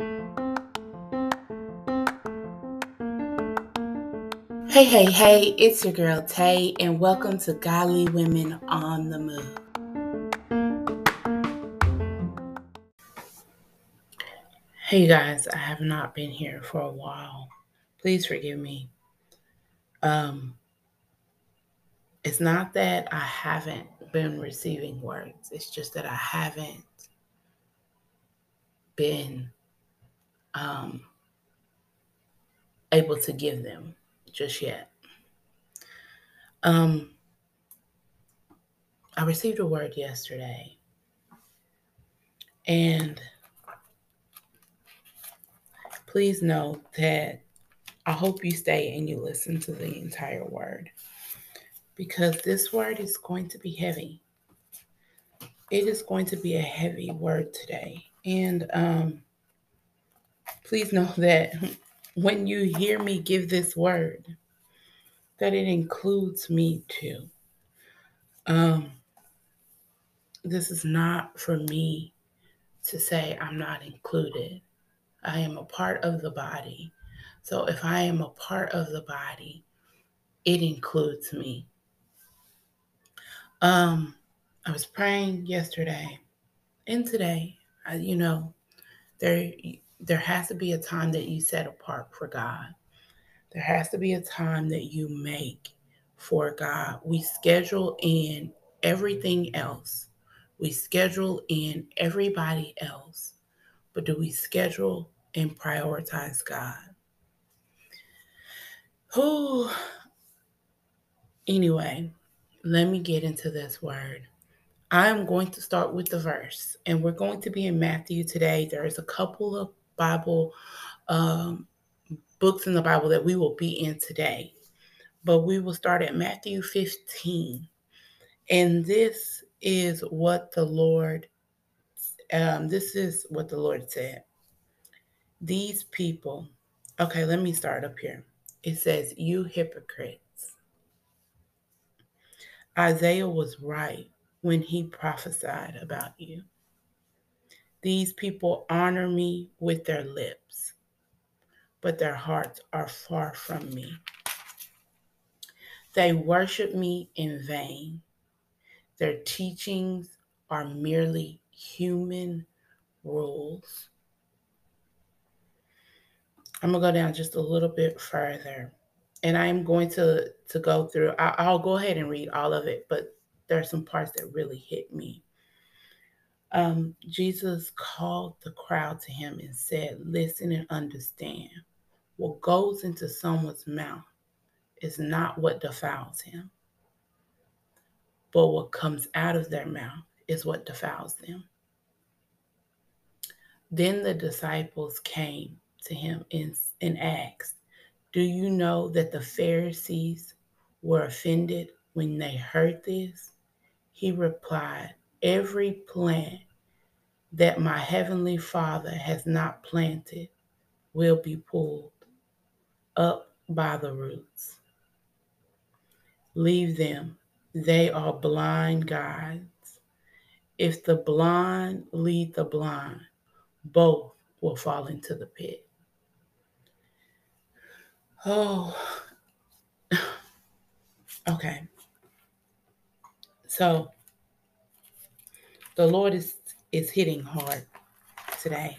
Hey, hey, hey, it's your girl Tay, and welcome to Godly Women on the Move. Hey guys, I have not been here for a while. Please forgive me. Um, it's not that I haven't been receiving words, it's just that I haven't been um, able to give them just yet. Um, I received a word yesterday, and please know that I hope you stay and you listen to the entire word because this word is going to be heavy. It is going to be a heavy word today. And um, please know that when you hear me give this word, that it includes me too. Um, this is not for me to say I'm not included. I am a part of the body. So if I am a part of the body, it includes me. Um, I was praying yesterday and today. I, you know, there there has to be a time that you set apart for God. There has to be a time that you make for God. We schedule in everything else. We schedule in everybody else. But do we schedule and prioritize God? Who anyway, let me get into this word. I am going to start with the verse, and we're going to be in Matthew today. There's a couple of Bible um, books in the Bible that we will be in today, but we will start at Matthew 15. And this is what the Lord, um, this is what the Lord said. These people, okay, let me start up here. It says, You hypocrites. Isaiah was right when he prophesied about you. These people honor me with their lips, but their hearts are far from me. They worship me in vain. Their teachings are merely human rules. I'm going to go down just a little bit further. And I'm going to, to go through, I, I'll go ahead and read all of it, but there are some parts that really hit me. Um, Jesus called the crowd to him and said, Listen and understand. What goes into someone's mouth is not what defiles him, but what comes out of their mouth is what defiles them. Then the disciples came to him and, and asked, Do you know that the Pharisees were offended when they heard this? He replied, Every plant that my heavenly Father has not planted will be pulled up by the roots. Leave them, they are blind guides. If the blind lead the blind, both will fall into the pit. Oh, okay. So the Lord is is hitting hard today.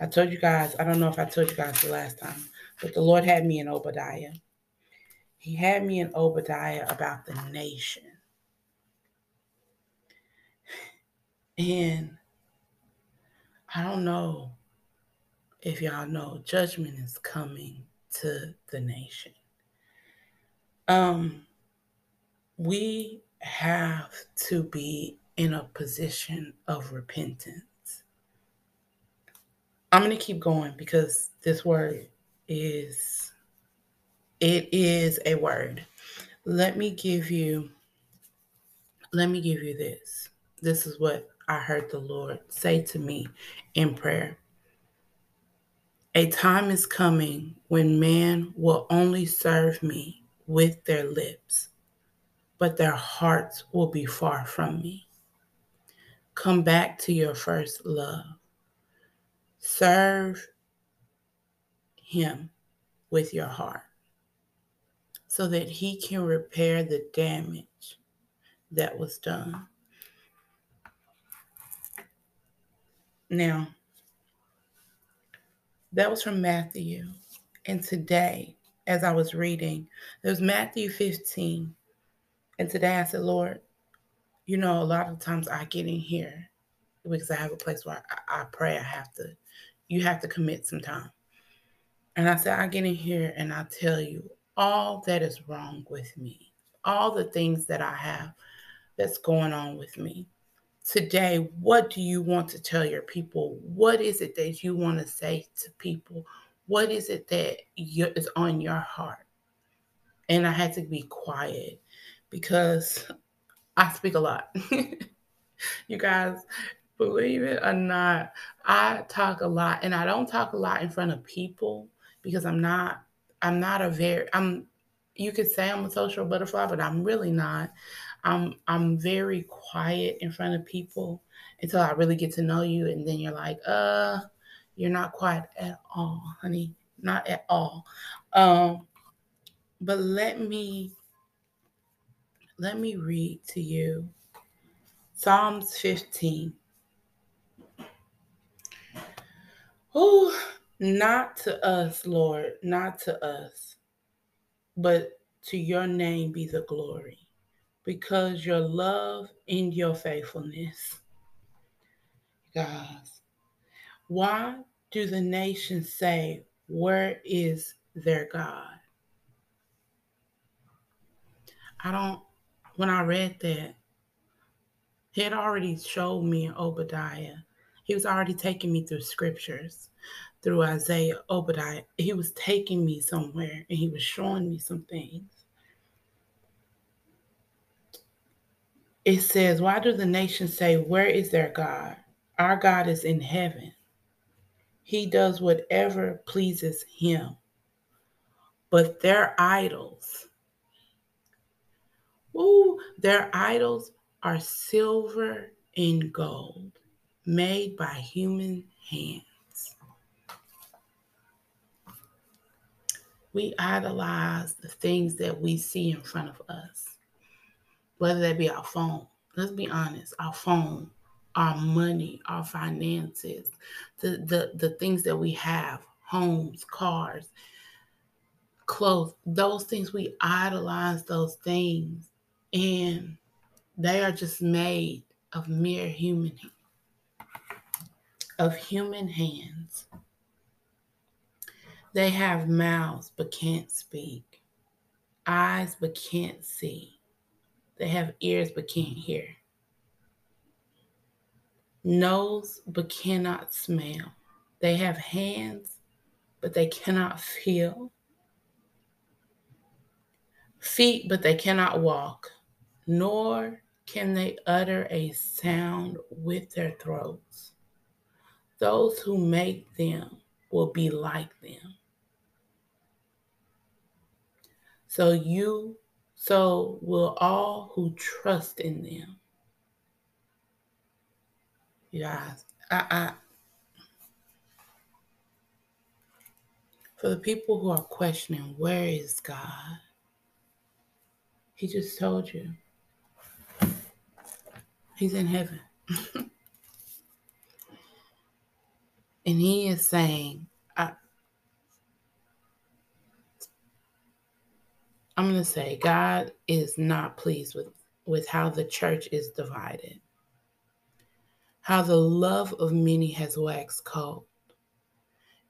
I told you guys, I don't know if I told you guys the last time, but the Lord had me in Obadiah. He had me in Obadiah about the nation. And I don't know if y'all know, judgment is coming to the nation. Um, we have to be in a position of repentance. I'm going to keep going because this word is it is a word. Let me give you let me give you this. This is what I heard the Lord say to me in prayer. A time is coming when man will only serve me with their lips but their hearts will be far from me. Come back to your first love. serve Him with your heart so that He can repair the damage that was done. Now, that was from Matthew. And today, as I was reading, there's Matthew 15. And today I said, Lord, you know, a lot of times I get in here because I have a place where I, I pray. I have to, you have to commit some time. And I said, I get in here and I tell you all that is wrong with me, all the things that I have that's going on with me. Today, what do you want to tell your people? What is it that you want to say to people? What is it that is on your heart? And I had to be quiet because I speak a lot. you guys, believe it or not, I talk a lot and I don't talk a lot in front of people because I'm not I'm not a very I'm you could say I'm a social butterfly, but I'm really not. I'm I'm very quiet in front of people until I really get to know you and then you're like, "Uh, you're not quiet at all, honey. Not at all." Um but let me let me read to you Psalms 15. Oh, not to us, Lord, not to us, but to your name be the glory, because your love and your faithfulness. Guys, why do the nations say, Where is their God? I don't, when I read that, he had already showed me Obadiah. He was already taking me through scriptures, through Isaiah, Obadiah. He was taking me somewhere and he was showing me some things. It says, Why do the nations say, Where is their God? Our God is in heaven. He does whatever pleases him. But their idols, ooh, their idols are silver and gold made by human hands. We idolize the things that we see in front of us, whether that be our phone. Let's be honest, our phone, our money, our finances, the, the, the things that we have, homes, cars, clothes, those things, we idolize those things. And they are just made of mere human of human hands. They have mouths but can't speak, eyes but can't see. They have ears but can't hear, nose but cannot smell. They have hands but they cannot feel, feet but they cannot walk, nor can they utter a sound with their throats. Those who make them will be like them. So you, so will all who trust in them. Guys, I, I, for the people who are questioning, where is God? He just told you. He's in heaven. and he is saying, I'm going to say, God is not pleased with, with how the church is divided, how the love of many has waxed cold,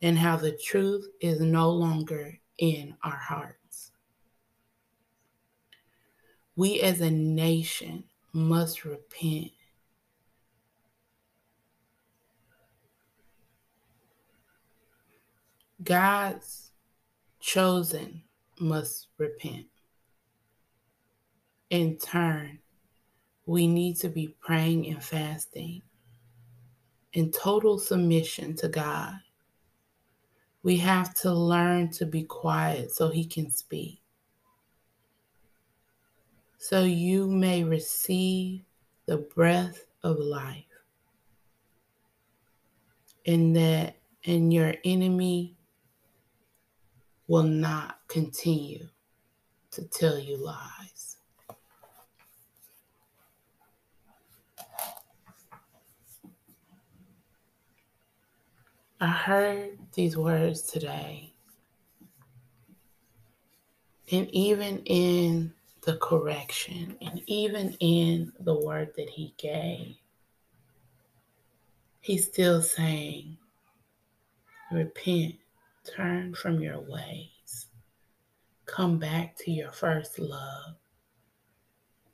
and how the truth is no longer in our hearts. We as a nation must repent. God's chosen must repent. In turn, we need to be praying and fasting in total submission to God. We have to learn to be quiet so He can speak so you may receive the breath of life. And that and your enemy will not continue to tell you lies. I heard these words today. And even in the correction, and even in the word that he gave, he's still saying, Repent, turn from your ways, come back to your first love.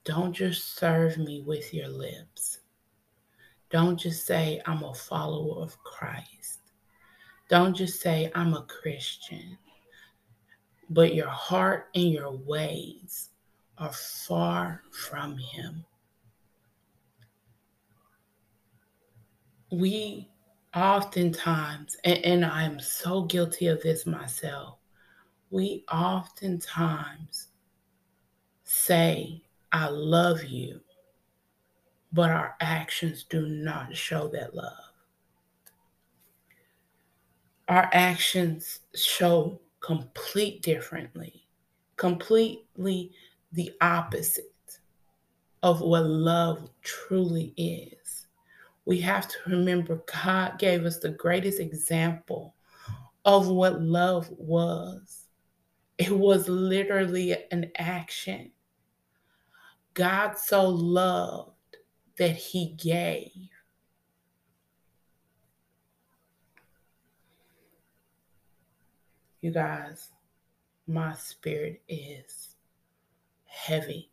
Don't just serve me with your lips. Don't just say, I'm a follower of Christ. Don't just say, I'm a Christian. But your heart and your ways are far from Him. We oftentimes, and, and I am so guilty of this myself, we oftentimes say, I love you, but our actions do not show that love. Our actions show complete differently, completely the opposite of what love truly is. We have to remember God gave us the greatest example of what love was. It was literally an action. God so loved that he gave. You guys, my spirit is heavy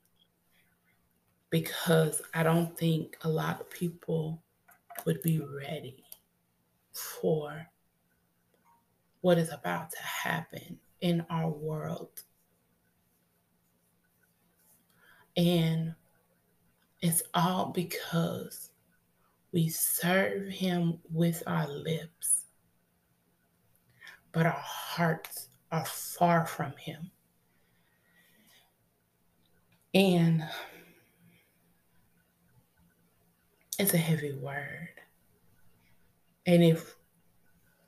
because I don't think a lot of people would be ready for what is about to happen in our world. And it's all because we serve Him with our lips, but our hearts are far from Him. And it's a heavy word. And if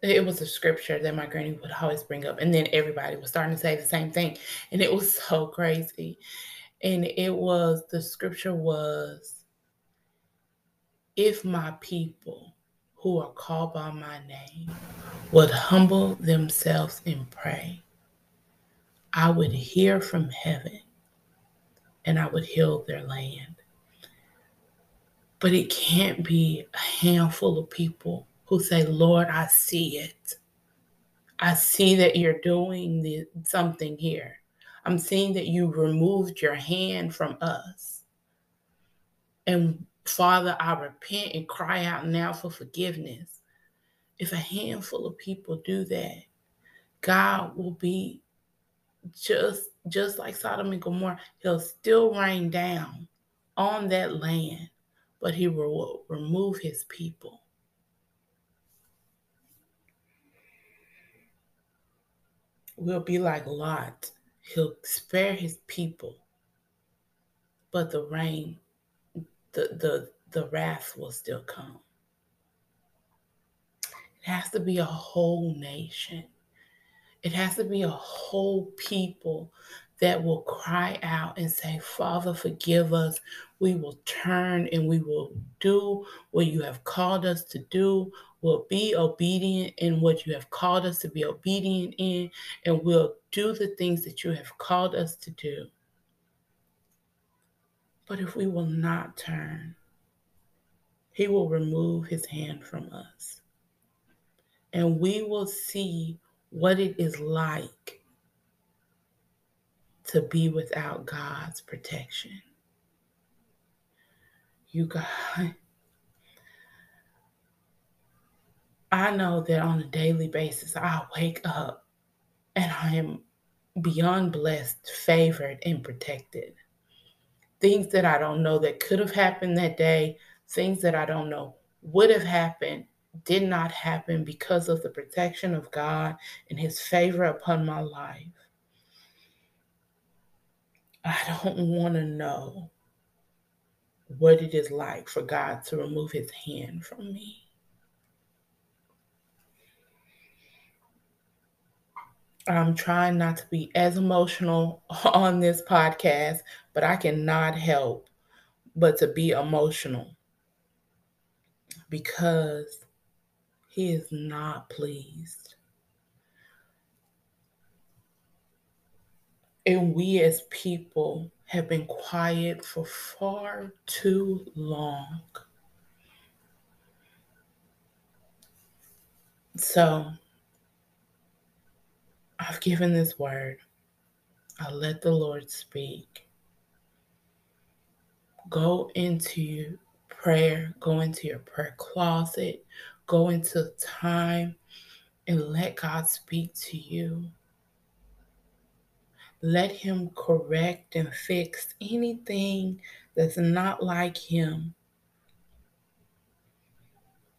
it was a scripture that my granny would always bring up, and then everybody was starting to say the same thing, and it was so crazy. And it was the scripture was, if my people who are called by my name would humble themselves and pray, I would hear from heaven and I would heal their land. But it can't be a handful of people who say, Lord, I see it. I see that you're doing the, something here. I'm seeing that you removed your hand from us. And Father, I repent and cry out now for forgiveness. If a handful of people do that, God will be just just like Sodom and Gomorrah, he'll still rain down on that land, but he will remove his people. We'll be like Lot. He'll spare his people, but the rain, the the the wrath will still come. It has to be a whole nation. It has to be a whole people that will cry out and say, Father, forgive us. We will turn and we will do what you have called us to do. We'll be obedient in what you have called us to be obedient in, and we'll do the things that you have called us to do. But if we will not turn, He will remove His hand from us. And we will see what it is like to be without God's protection. You guys, I know that on a daily basis, I wake up and I am beyond blessed, favored, and protected. Things that I don't know that could have happened that day, things that I don't know would have happened did not happen because of the protection of God and his favor upon my life. I don't want to know what it is like for God to remove his hand from me. I'm trying not to be as emotional on this podcast, but I cannot help but to be emotional because he is not pleased. And we as people have been quiet for far too long. So I've given this word. I let the Lord speak. Go into prayer, go into your prayer closet, go into time and let God speak to you. Let Him correct and fix anything that's not like Him.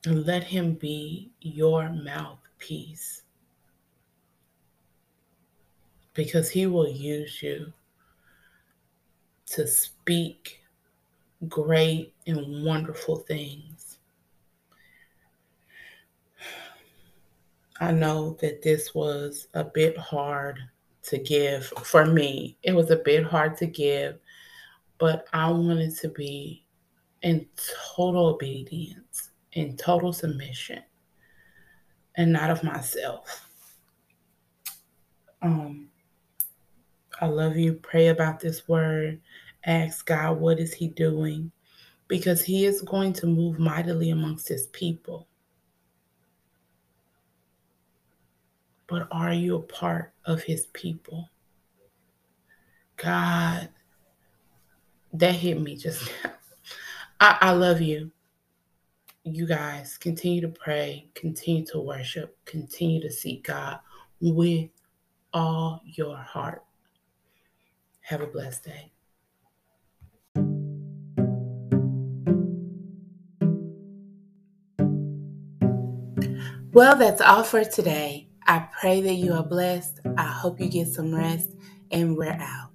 And let Him be your mouthpiece. Because He will use you to speak great and wonderful things. I know that this was a bit hard to give for me. It was a bit hard to give, but I wanted to be in total obedience, in total submission, and not of myself. Um, I love you. Pray about this word. Ask God, what is He doing? Because He is going to move mightily amongst His people. But are you a part of His people? God, that hit me just now. I, I love you. You guys continue to pray, continue to worship, continue to seek God with all your heart. Have a blessed day. Well, that's all for today. I pray that you are blessed. I hope you get some rest, and we're out.